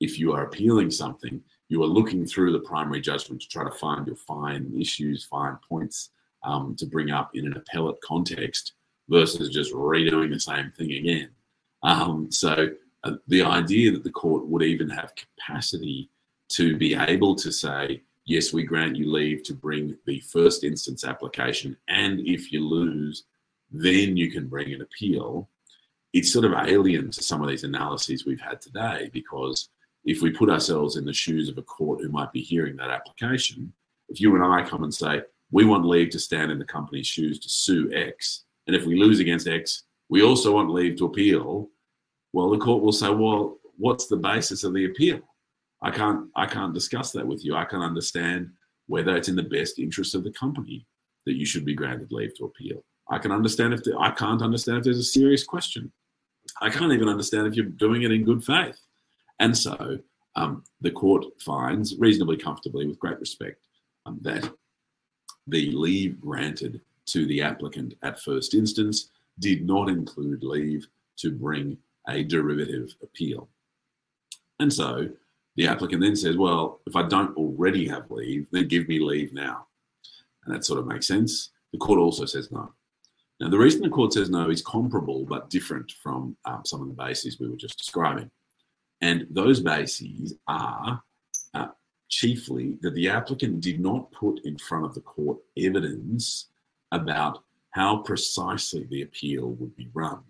If you are appealing something, you are looking through the primary judgment to try to find your fine issues, fine points um, to bring up in an appellate context versus just redoing the same thing again. Um, so uh, the idea that the court would even have capacity to be able to say, yes, we grant you leave to bring the first instance application, and if you lose, then you can bring an appeal. It's sort of alien to some of these analyses we've had today because if we put ourselves in the shoes of a court who might be hearing that application, if you and I come and say, we want leave to stand in the company's shoes to sue X, and if we lose against X, we also want leave to appeal, well, the court will say, well, what's the basis of the appeal? I can't I can't discuss that with you. I can understand whether it's in the best interest of the company that you should be granted leave to appeal. I can understand if the, I can't understand if there's a serious question. I can't even understand if you're doing it in good faith. And so um, the court finds reasonably comfortably, with great respect, um, that the leave granted to the applicant at first instance did not include leave to bring a derivative appeal. And so the applicant then says, well, if I don't already have leave, then give me leave now. And that sort of makes sense. The court also says no. Now, the reason the court says no is comparable but different from um, some of the bases we were just describing. And those bases are uh, chiefly that the applicant did not put in front of the court evidence about how precisely the appeal would be run.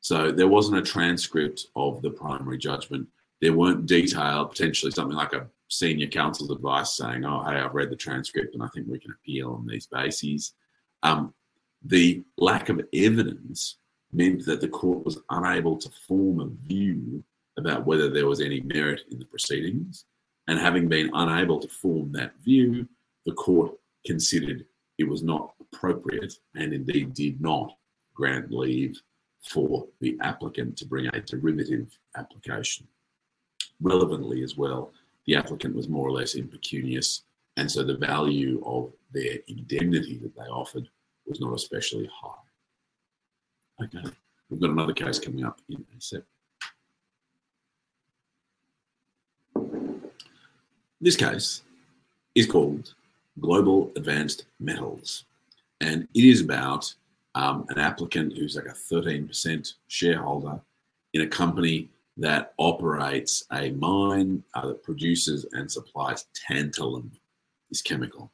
So there wasn't a transcript of the primary judgment. There weren't detailed, potentially something like a senior counsel's advice saying, oh, hey, I've read the transcript and I think we can appeal on these bases. Um, the lack of evidence meant that the court was unable to form a view about whether there was any merit in the proceedings. And having been unable to form that view, the court considered it was not appropriate and indeed did not grant leave for the applicant to bring a derivative application. Relevantly, as well, the applicant was more or less impecunious, and so the value of their indemnity that they offered was not especially high. Okay, we've got another case coming up in a sec. This case is called Global Advanced Metals, and it is about um, an applicant who's like a 13% shareholder in a company that operates a mine uh, that produces and supplies tantalum, this chemical.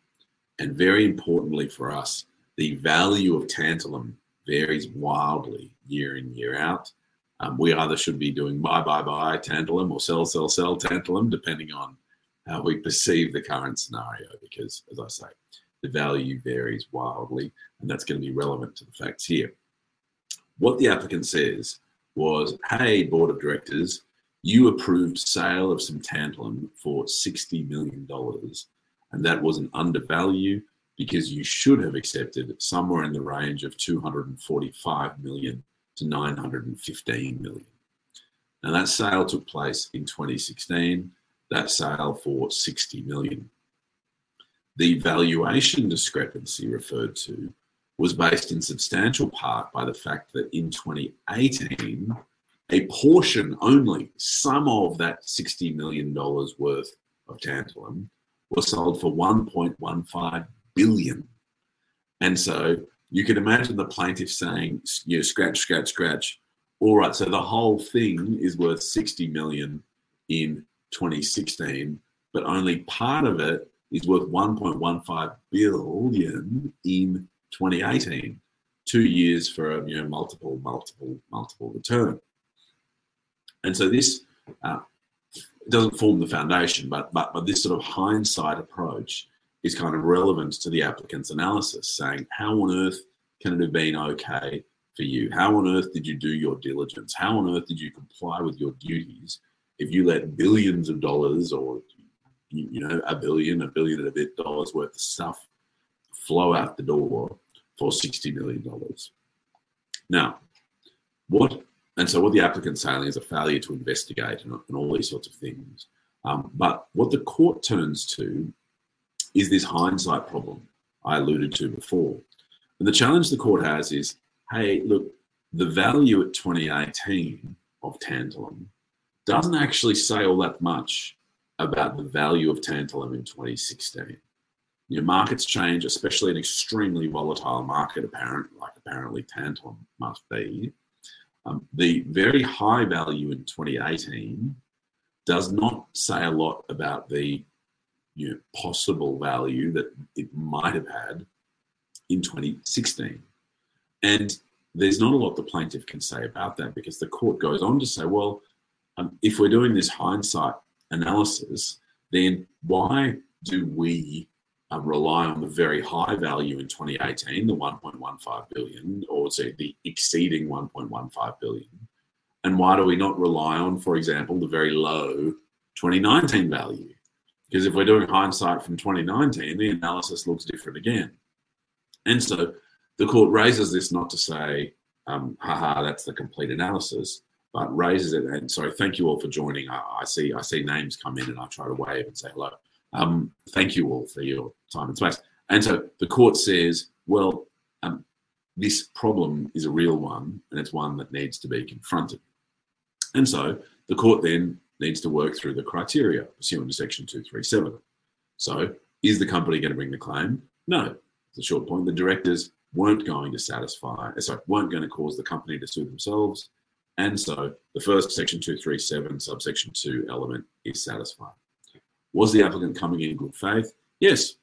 And very importantly for us, the value of tantalum varies wildly year in, year out. Um, we either should be doing buy, buy, buy tantalum or sell, sell, sell tantalum, depending on how we perceive the current scenario, because as I say, the value varies wildly, and that's going to be relevant to the facts here. What the applicant says was, hey, board of directors, you approved sale of some tantalum for $60 million, and that was an undervalue because you should have accepted somewhere in the range of 245 million to 915 million. Now that sale took place in 2016, that sale for 60 million. The valuation discrepancy referred to was based in substantial part by the fact that in 2018, a portion only, some of that $60 million worth of tantalum was sold for 1.15 billion. And so you can imagine the plaintiff saying, you know, scratch, scratch, scratch. all right, so the whole thing is worth 60 million in 2016, but only part of it is worth 1.15 billion in 2018. Two years for a you know multiple, multiple, multiple return. And so this uh, doesn't form the foundation, but, but but this sort of hindsight approach is kind of relevant to the applicant's analysis, saying how on earth can it have been okay for you? How on earth did you do your diligence? How on earth did you comply with your duties if you let billions of dollars or you know a billion, a billion and a bit dollars worth of stuff flow out the door for sixty million dollars? Now, what and so what the applicant's saying is a failure to investigate and, and all these sorts of things. Um, but what the court turns to is this hindsight problem I alluded to before. And the challenge the court has is hey, look, the value at 2018 of tantalum doesn't actually say all that much about the value of tantalum in 2016. Your markets change, especially an extremely volatile market, apparent like apparently tantalum must be. Um, the very high value in 2018 does not say a lot about the you know, possible value that it might have had in 2016. And there's not a lot the plaintiff can say about that because the court goes on to say, well, um, if we're doing this hindsight analysis, then why do we uh, rely on the very high value in 2018, the 1.15 billion, or say the exceeding 1.15 billion? And why do we not rely on, for example, the very low 2019 value? Because if we're doing hindsight from 2019, the analysis looks different again. And so the court raises this not to say, um, haha, that's the complete analysis, but raises it. And sorry, thank you all for joining. I, I see I see names come in and I try to wave and say hello. Um, thank you all for your time and space. And so the court says, well, um, this problem is a real one and it's one that needs to be confronted. And so the court then needs to work through the criteria pursuant to section 237. So is the company going to bring the claim? No. It's a short point. The directors weren't going to satisfy, sorry, weren't going to cause the company to sue themselves. And so the first section 237 subsection 2 element is satisfied. Was the applicant coming in good faith? Yes.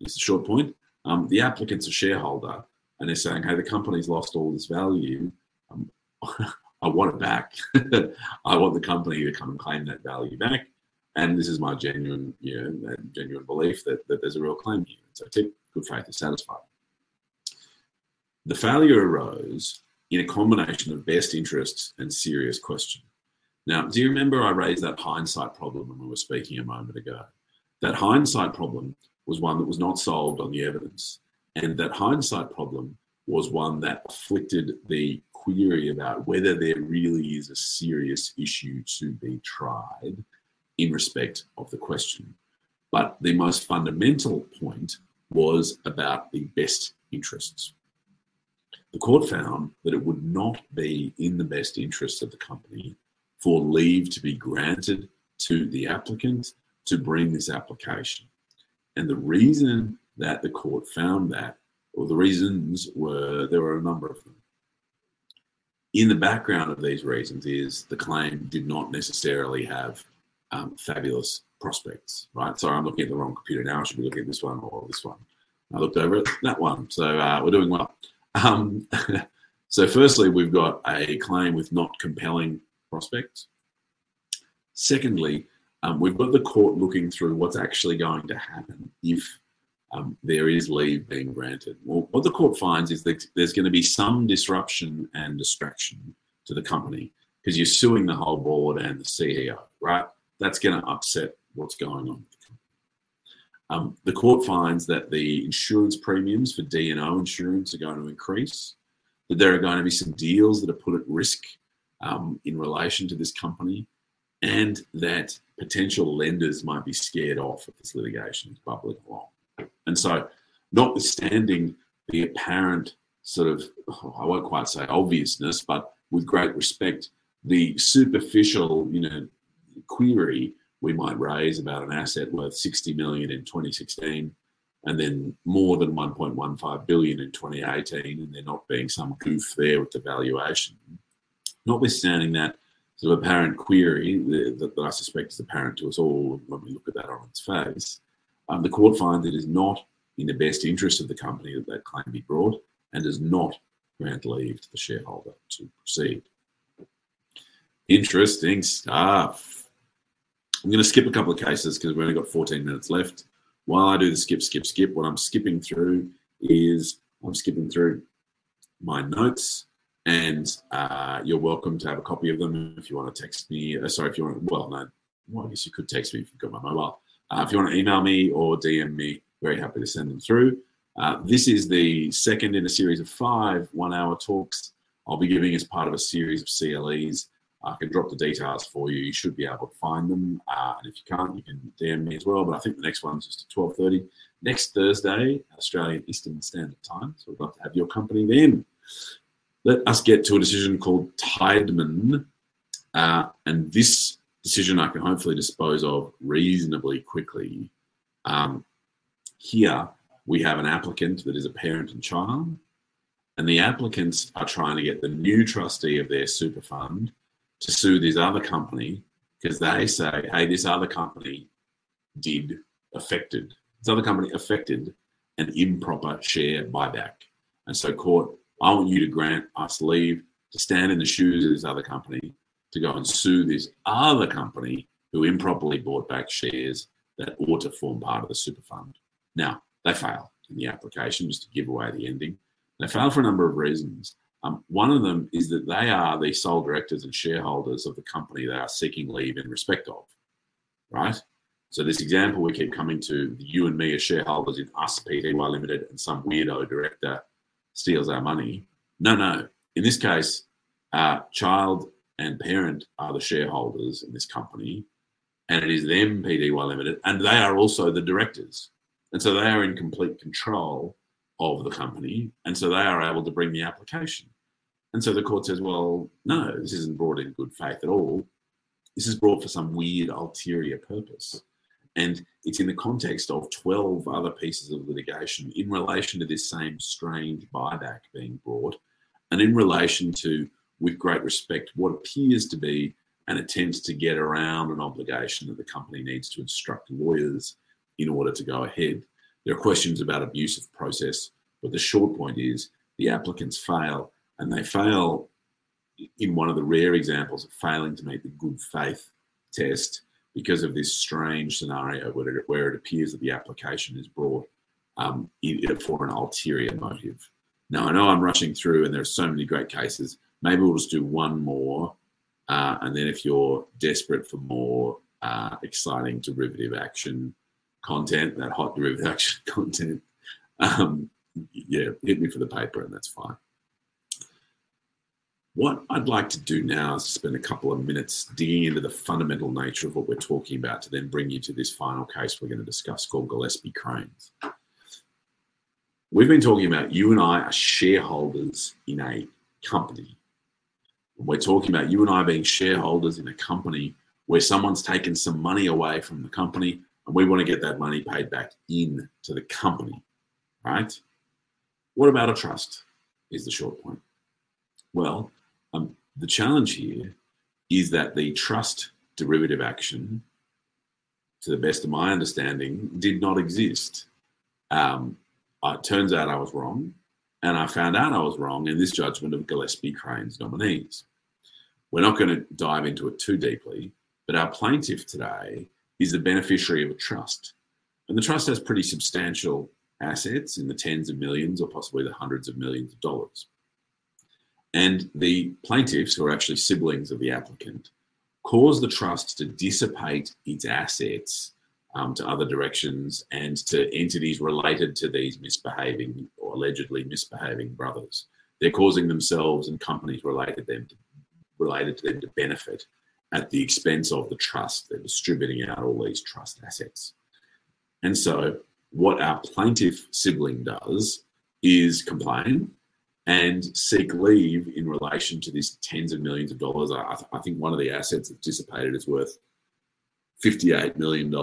It's a short point. Um, the applicant's a shareholder and they're saying, hey, the company's lost all this value. Um, *laughs* I want it back. *laughs* I want the company to come and claim that value back. And this is my genuine, you know, genuine belief that, that there's a real claim here. So tip, good faith is satisfied. The failure arose in a combination of best interests and serious question. Now, do you remember I raised that hindsight problem when we were speaking a moment ago? That hindsight problem was one that was not solved on the evidence. And that hindsight problem was one that afflicted the query about whether there really is a serious issue to be tried in respect of the question. But the most fundamental point was about the best interests. The court found that it would not be in the best interest of the company for leave to be granted to the applicant to bring this application. And the reason that the court found that, or the reasons were, there were a number of them. In the background of these reasons is the claim did not necessarily have um, fabulous prospects, right? Sorry, I'm looking at the wrong computer now. I should be looking at this one or this one. I looked over at that one. So uh, we're doing well. Um, *laughs* so, firstly, we've got a claim with not compelling prospects. Secondly, um, we've got the court looking through what's actually going to happen if um, there is leave being granted. Well, what the court finds is that there's going to be some disruption and distraction to the company because you're suing the whole board and the CEO, right? That's going to upset what's going on. Um, the court finds that the insurance premiums for D&O insurance are going to increase, that there are going to be some deals that are put at risk um, in relation to this company, and that potential lenders might be scared off if this litigation is bubbling along. And so, notwithstanding the apparent sort of, I won't quite say obviousness, but with great respect, the superficial, you know, query we might raise about an asset worth 60 million in 2016 and then more than 1.15 billion in 2018 and there not being some goof there with the valuation Notwithstanding that sort of apparent query that, I suspect is apparent to us all when we look at that on its face, um, the court finds it is not in the best interest of the company that that claim be brought and does not grant leave to the shareholder to proceed. Interesting stuff. I'm going to skip a couple of cases because we've only got 14 minutes left. While I do the skip, skip, skip, what I'm skipping through is I'm skipping through my notes and uh, you're welcome to have a copy of them if you want to text me. Uh, sorry, if you want, well, no, well, I guess you could text me if you've got my mobile. Uh, if you want to email me or DM me, very happy to send them through. Uh, this is the second in a series of five one hour talks I'll be giving as part of a series of CLEs. I can drop the details for you. You should be able to find them. Uh, and if you can't, you can DM me as well. But I think the next one's just at 12.30 next Thursday, Australian Eastern Standard Time. So we'd love to have your company then. Let us get to a decision called Tideman. Uh, and this decision I can hopefully dispose of reasonably quickly. Um, here, we have an applicant that is a parent and child, and the applicants are trying to get the new trustee of their super fund to sue this other company because they say, hey, this other company did affected, this other company affected an improper share buyback. And so, court, I want you to grant us leave to stand in the shoes of this other company to go and sue this other company who improperly bought back shares that ought to form part of the super fund. Now, they fail in the application, just to give away the ending. They fail for a number of reasons. Um, one of them is that they are the sole directors and shareholders of the company they are seeking leave in respect of, right? So this example we keep coming to, you and me as shareholders in us Pty Limited, and some weirdo director steals our money. No, no. In this case, uh, child and parent are the shareholders in this company, and it is them Pty Limited, and they are also the directors, and so they are in complete control of the company, and so they are able to bring the application. And so the court says, well, no, this isn't brought in good faith at all. This is brought for some weird ulterior purpose. And it's in the context of 12 other pieces of litigation in relation to this same strange buyback being brought, and in relation to, with great respect, what appears to be an attempt to get around an obligation that the company needs to instruct lawyers in order to go ahead. There are questions about abuse of process, but the short point is the applicants fail, and they fail in one of the rare examples of failing to meet the good faith test because of this strange scenario where it, where it appears that the application is brought um, for an ulterior motive. Now, I know I'm rushing through and there are so many great cases. Maybe we'll just do one more. Uh, and then if you're desperate for more uh, exciting derivative action, content, that hot derivative action *laughs* content, um, yeah, hit me for the paper and that's fine. What I'd like to do now is spend a couple of minutes digging into the fundamental nature of what we're talking about to then bring you to this final case we're going to discuss called Gillespie Cranes. We've been talking about you and I are shareholders in a company. We're talking about you and I being shareholders in a company where someone's taken some money away from the company and we want to get that money paid back in to the company, right? What about a trust? Is the short point. Well, um, the challenge here is that the trust derivative action, to the best of my understanding, did not exist. Um, it turns out I was wrong, and I found out I was wrong in this judgment of Gillespie Crane's nominees. We're not going to dive into it too deeply, but our plaintiff today is the beneficiary of a trust. And the trust has pretty substantial assets in the tens of millions or possibly the hundreds of millions of dollars. And the plaintiffs, who are actually siblings of the applicant, cause the trust to dissipate its assets um, to other directions and to entities related to these misbehaving or allegedly misbehaving brothers. They're causing themselves and companies related them to, related to them to benefit at the expense of the trust. They're distributing out all these trust assets. And so, what our plaintiff sibling does is complain and seek leave in relation to this tens of millions of dollars. I, th- I think one of the assets that's dissipated is worth $58 million.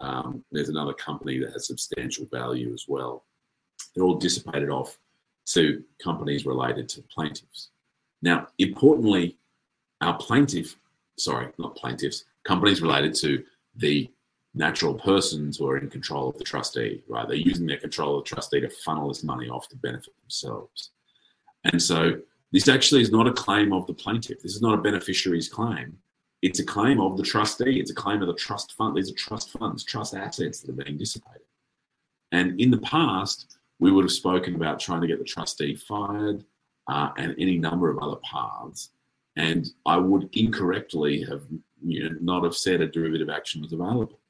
Um, there's another company that has substantial value as well. They're all dissipated off to companies related to plaintiffs. Now, importantly, our plaintiff, sorry, not plaintiffs, companies related to the natural persons who are in control of the trustee, right? They're using their control of the trustee to funnel this money off to benefit themselves. And so this actually is not a claim of the plaintiff. This is not a beneficiary's claim. It's a claim of the trustee. It's a claim of the trust fund. These are trust funds, trust assets that are being dissipated. And in the past, we would have spoken about trying to get the trustee fired uh, and any number of other paths. And I would incorrectly have you know, not have said a derivative action was available.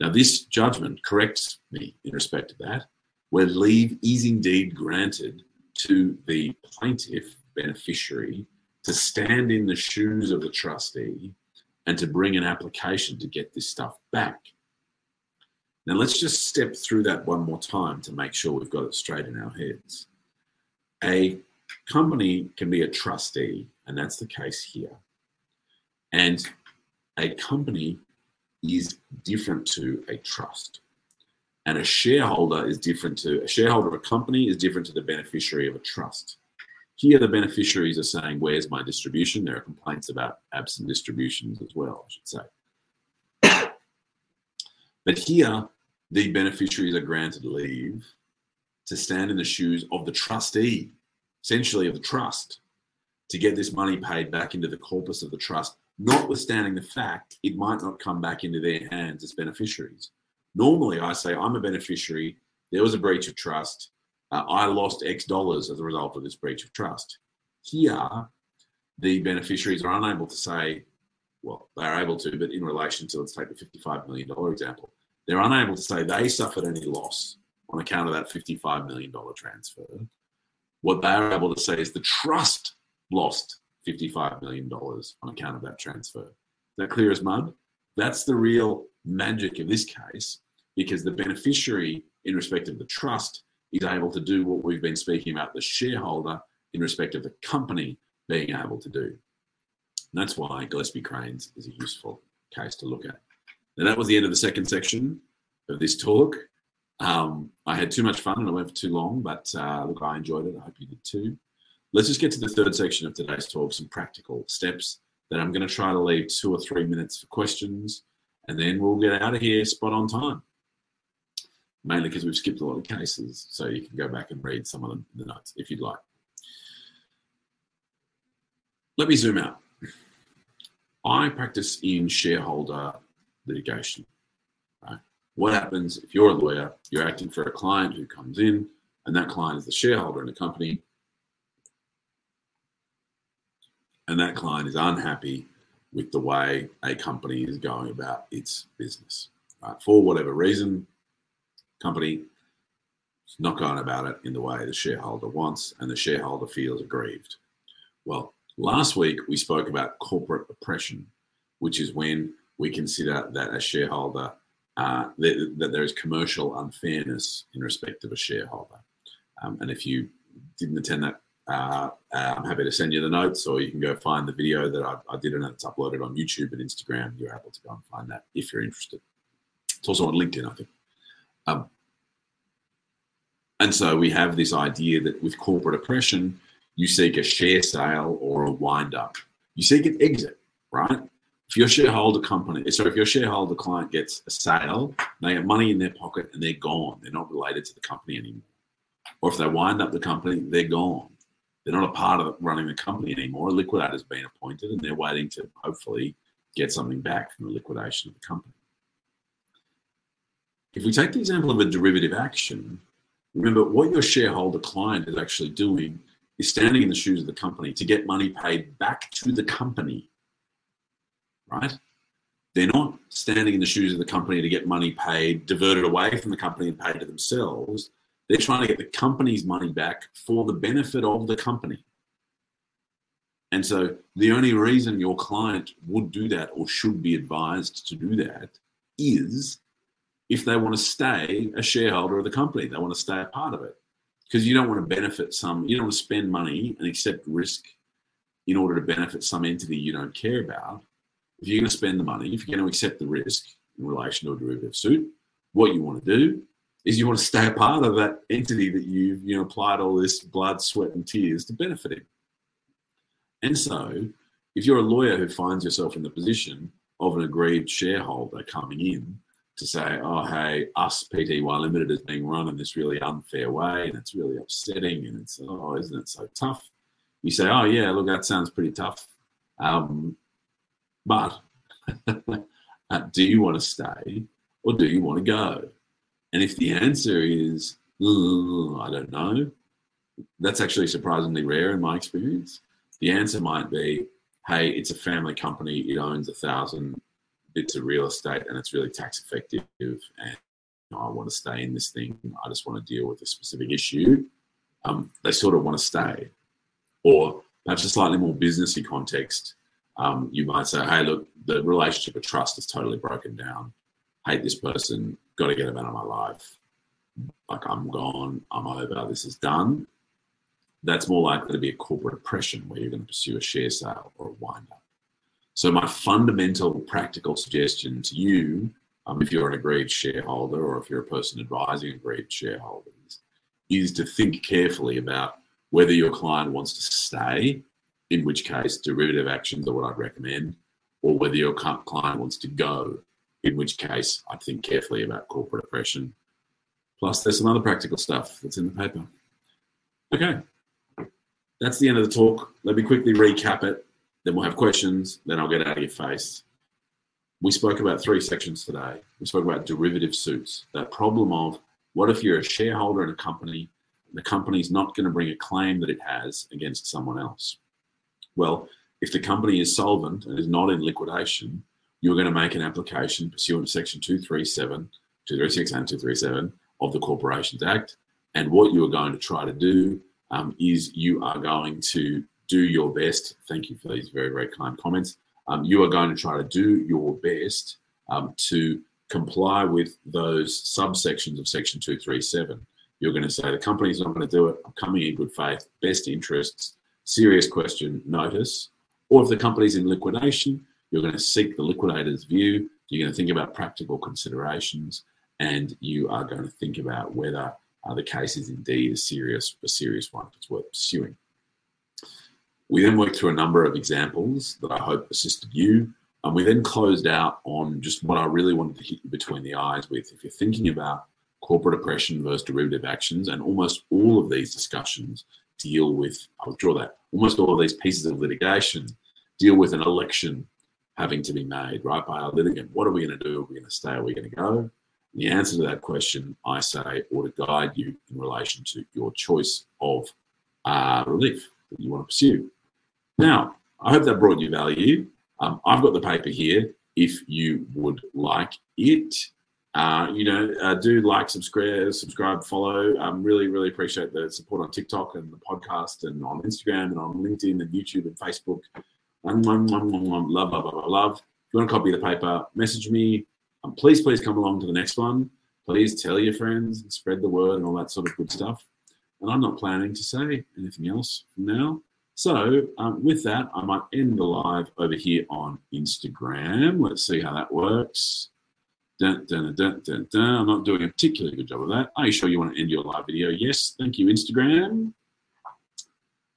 Now, this judgment corrects me in respect to that, where leave is indeed granted to the plaintiff beneficiary to stand in the shoes of the trustee and to bring an application to get this stuff back. Now, let's just step through that one more time to make sure we've got it straight in our heads. A company can be a trustee, and that's the case here. And a company is different to a trust. And a shareholder is different to a shareholder of a company is different to the beneficiary of a trust. Here, the beneficiaries are saying, Where's my distribution? There are complaints about absent distributions as well, I should say. but here, the beneficiaries are granted leave to stand in the shoes of the trustee, essentially of the trust, to get this money paid back into the corpus of the trust notwithstanding the fact it might not come back into their hands as beneficiaries. Normally, I say, I'm a beneficiary, there was a breach of trust, uh, I lost X dollars as a result of this breach of trust. Here, the beneficiaries are unable to say, well, they're able to, but in relation to, let's take the $55 million example, they're unable to say they suffered any loss on account of that $55 million transfer. What they're able to say is the trust lost $55 million on account of that transfer. That clear as mud? That's the real magic of this case because the beneficiary, in respect of the trust, is able to do what we've been speaking about the shareholder in respect of the company being able to do. And that's why Gillespie Cranes is a useful case to look at. Now, that was the end of the second section of this talk. Um, I had too much fun and I went for too long, but uh, look, I enjoyed it. I hope you did too. Let's just get to the third section of today's talk, some practical steps. Then I'm going to try to leave two or three minutes for questions, and then we'll get out of here spot on time. Mainly because we've skipped a lot of cases, so you can go back and read some of them in the notes if you'd like. Let me zoom out. I practice in shareholder litigation. Right? What happens if you're a lawyer, you're acting for a client who comes in, and that client is the shareholder in the company, and that client is unhappy with the way a company is going about its business. Right? For whatever reason, company is not going about it in the way the shareholder wants, and the shareholder feels aggrieved. Well, last week we spoke about corporate oppression, which is when we consider that a shareholder uh, that, that, there is commercial unfairness in respect of a shareholder. Um, and if you didn't attend that uh, I'm happy to send you the notes, or you can go find the video that I, I did and it's uploaded on YouTube and Instagram. You're able to go and find that if you're interested. It's also on LinkedIn, I think. Um, and so we have this idea that with corporate oppression, you seek a share sale or a wind up. You seek an exit, right? If your shareholder company, so if your shareholder client gets a sale, they have money in their pocket and they're gone. They're not related to the company anymore. Or if they wind up the company, they're gone they're not a part of running the company anymore. A liquidator's been appointed and they're waiting to hopefully get something back from the liquidation of the company. If we take the example of a derivative action, remember what your shareholder client is actually doing is standing in the shoes of the company to get money paid back to the company, right? They're not standing in the shoes of the company to get money paid, diverted away from the company and paid to themselves. They're trying to get the company's money back for the benefit of the company. And so the only reason your client would do that or should be advised to do that is if they want to stay a shareholder of the company, they want to stay a part of it. Because you don't want to benefit some, you don't want to spend money and accept risk in order to benefit some entity you don't care about. If you're going to spend the money, if you're going to accept the risk in relation to a derivative suit, what you want to do is you want to stay a part of that entity that you've you know applied all this blood, sweat, and tears to benefit him. And so, if you're a lawyer who finds yourself in the position of an aggrieved shareholder coming in to say, oh, hey, us PTY Limited is being run in this really unfair way and it's really upsetting and it's, oh, isn't it so tough? You say, oh, yeah, look, that sounds pretty tough. Um, but *laughs* do you want to stay or do you want to go? And if the answer is, I don't know, that's actually surprisingly rare in my experience. The answer might be, hey, it's a family company, it owns a thousand bits of real estate and it's really tax effective and I want to stay in this thing. I just want to deal with a specific issue. Um, they sort of want to stay. Or perhaps a slightly more businessy context, um, you might say, hey, look, the relationship of trust is totally broken down. Hate this person, got to get them out of my life. Like I'm gone, I'm over, this is done. That's more likely to be a corporate oppression where you're going to pursue a share sale or a wind up. So, my fundamental practical suggestion to you, um, if you're an aggrieved shareholder or if you're a person advising aggrieved shareholders, is to think carefully about whether your client wants to stay, in which case derivative actions are what I'd recommend, or whether your client wants to go, in which case I'd think carefully about corporate oppression. Plus, there's some other practical stuff that's in the paper. Okay, that's the end of the talk. Let me quickly recap it. Then we'll have questions. Then I'll get out of your face. We spoke about three sections today. We spoke about derivative suits, that problem of what if you're a shareholder in a company, the company's not going to bring a claim that it has against someone else? Well, if the company is solvent and is not in liquidation, you're going to make an application pursuant to Section 237, 236 and 237 of the Corporations Act. And what you are going to try to do um, is you are going to do your best. Thank you for these very, very kind comments. Um, you are going to try to do your best um, to comply with those subsections of Section 237. You're going to say the company's not going to do it. I'm coming in good faith, best interests, serious question, notice. Or if the company's in liquidation, you're going to seek the liquidator's view. You're going to think about practical considerations, and you are going to think about whether uh, the case is indeed a serious, a serious one. It's worth pursuing. We then worked through a number of examples that I hope assisted you. And we then closed out on just what I really wanted to hit you between the eyes with. If you're thinking about corporate oppression versus derivative actions, and almost all of these discussions deal with, I'll draw that, almost all of these pieces of litigation deal with an election having to be made, right, by a litigant. What are we going to do? Are we going to stay? Are we going to go? And the answer to that question, I say, ought to guide you in relation to your choice of uh, relief that you want to pursue. Now, I hope that brought you value. Um, I've got the paper here if you would like it. Uh, you know, uh, do like, subscribe, subscribe, follow. Um, really, really appreciate the support on TikTok and the podcast and on Instagram and on LinkedIn and YouTube and Facebook. Um love, love, love, love. If you want a copy of the paper, message me. Um, please, please come along to the next one. Please tell your friends and spread the word and all that sort of good stuff. And I'm not planning to say anything else from now. So um, with that, I might end the live over here on Instagram. Let's see how that works. Dun, dun, dun. I'm not doing a particularly good job of that. Are you sure you want to end your live video? Yes. Thank you, Instagram.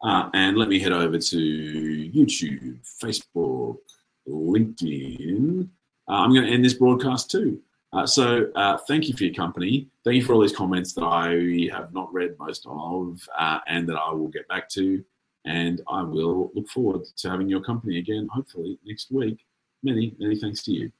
Uh, and let me head over to YouTube, Facebook, LinkedIn. Uh, I'm going to end this broadcast too. Uh, so uh, thank you for your company. Thank you for all these comments that I have not read most of uh, and that I will get back to. And I will look forward to having your company again, hopefully next week. Many, many thanks to you.